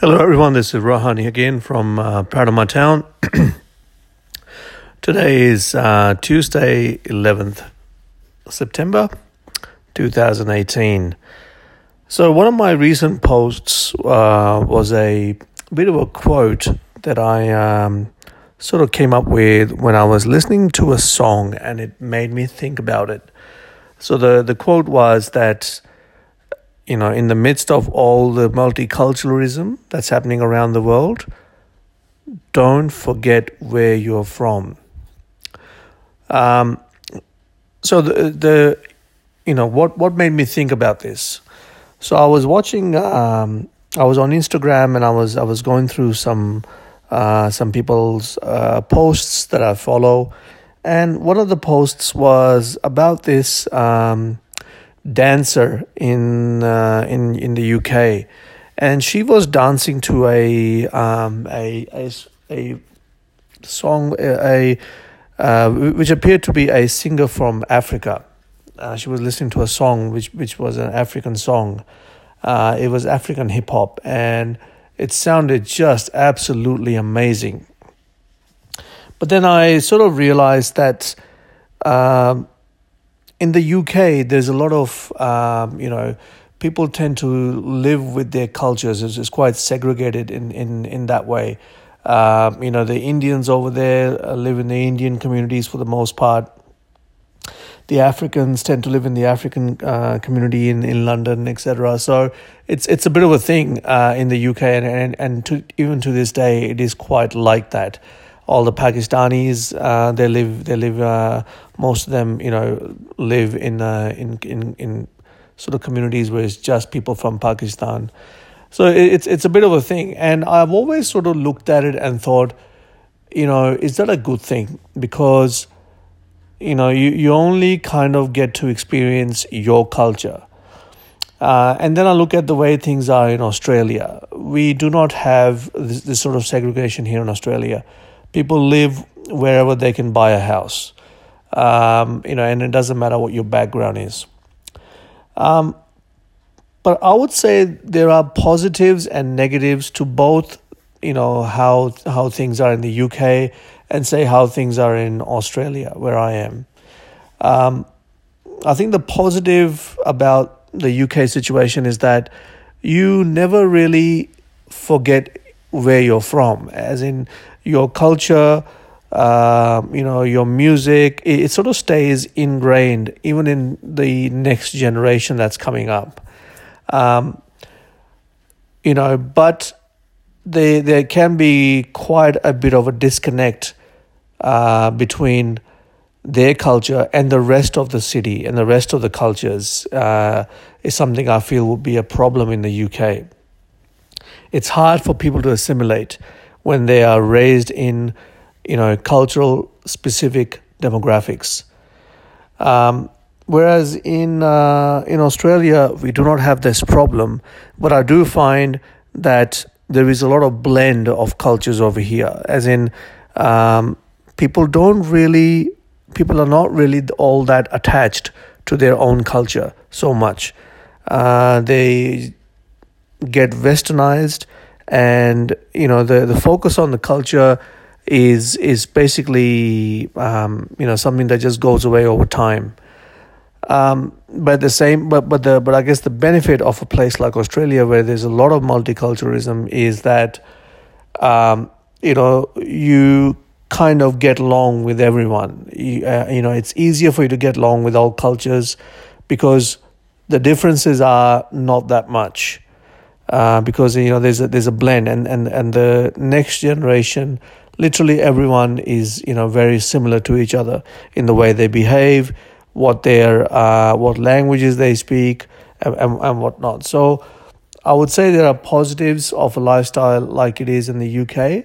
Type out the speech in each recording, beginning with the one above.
Hello, everyone. This is Rahani again from uh, Proud of My Town. Today is uh, Tuesday, 11th September 2018. So, one of my recent posts uh, was a bit of a quote that I um, sort of came up with when I was listening to a song and it made me think about it. So, the, the quote was that you know, in the midst of all the multiculturalism that's happening around the world, don't forget where you're from. Um, so the the you know what what made me think about this? So I was watching. Um, I was on Instagram and I was I was going through some uh, some people's uh, posts that I follow, and one of the posts was about this. Um, dancer in uh, in in the UK, and she was dancing to a um, a, a a song a, uh, which appeared to be a singer from Africa. Uh, she was listening to a song which which was an African song. Uh, it was African hip hop, and it sounded just absolutely amazing. But then I sort of realized that. Um, in the UK, there's a lot of um, you know people tend to live with their cultures. It's, it's quite segregated in in in that way. Um, you know, the Indians over there uh, live in the Indian communities for the most part. The Africans tend to live in the African uh, community in, in London, etc. So it's it's a bit of a thing uh, in the UK, and and, and to, even to this day, it is quite like that all the Pakistanis uh, they live they live uh, most of them you know live in uh, in in in sort of communities where it's just people from Pakistan. So it's it's a bit of a thing, and I've always sort of looked at it and thought, you know, is that a good thing? Because you know you, you only kind of get to experience your culture. Uh, and then I look at the way things are in Australia. We do not have this, this sort of segregation here in Australia people live wherever they can buy a house. Um, you know, and it doesn't matter what your background is. Um, but I would say there are positives and negatives to both, you know, how how things are in the UK and say how things are in Australia, where I am. Um, I think the positive about the UK situation is that you never really forget where you're from, as in your culture, uh, you know, your music, it, it, sort of stays ingrained even in the next generation that's coming up. Um, you know, but they, there can be quite a bit of a disconnect uh, between their culture and the rest of the city and the rest of the cultures uh, is something I feel would be a problem in the UK. It's hard for people to assimilate when they are raised in, you know, cultural specific demographics. Um, whereas in uh, in Australia we do not have this problem, but I do find that there is a lot of blend of cultures over here. As in, um, people don't really, people are not really all that attached to their own culture so much. Uh, they get westernized and you know the the focus on the culture is is basically um, you know something that just goes away over time. Um, but the same, but but the but I guess the benefit of a place like Australia, where there's a lot of multiculturalism, is that um, you know you kind of get along with everyone. You, uh, you know, it's easier for you to get along with all cultures because the differences are not that much uh, because you know there's a, there's a blend and, and, and the next generation literally everyone is you know very similar to each other in the way they behave what their uh, what languages they speak and, and, and whatnot. So I would say there are positives of a lifestyle like it is in the UK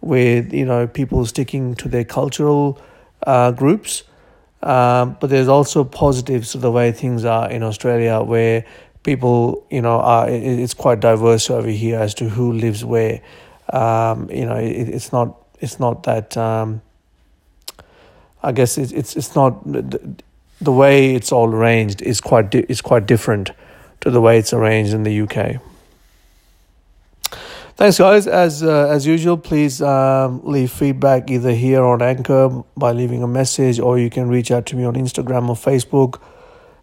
with you know people sticking to their cultural uh, groups. Um, but there's also positives to the way things are in Australia where people, you know, are it's quite diverse over here as to who lives where. Um, you know, it, it's not it's not that. Um, I guess it's it's it's not the, the way it's all arranged is quite di- is quite different to the way it's arranged in the UK. Thanks, guys. As uh, as usual, please um, leave feedback either here on Anchor by leaving a message, or you can reach out to me on Instagram or Facebook.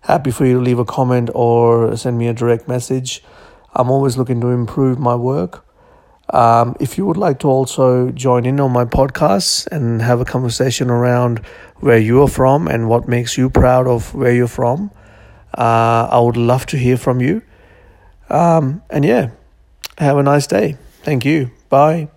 Happy for you to leave a comment or send me a direct message. I'm always looking to improve my work. Um, if you would like to also join in on my podcasts and have a conversation around where you are from and what makes you proud of where you're from, uh, I would love to hear from you. Um, and yeah, have a nice day. Thank you. Bye.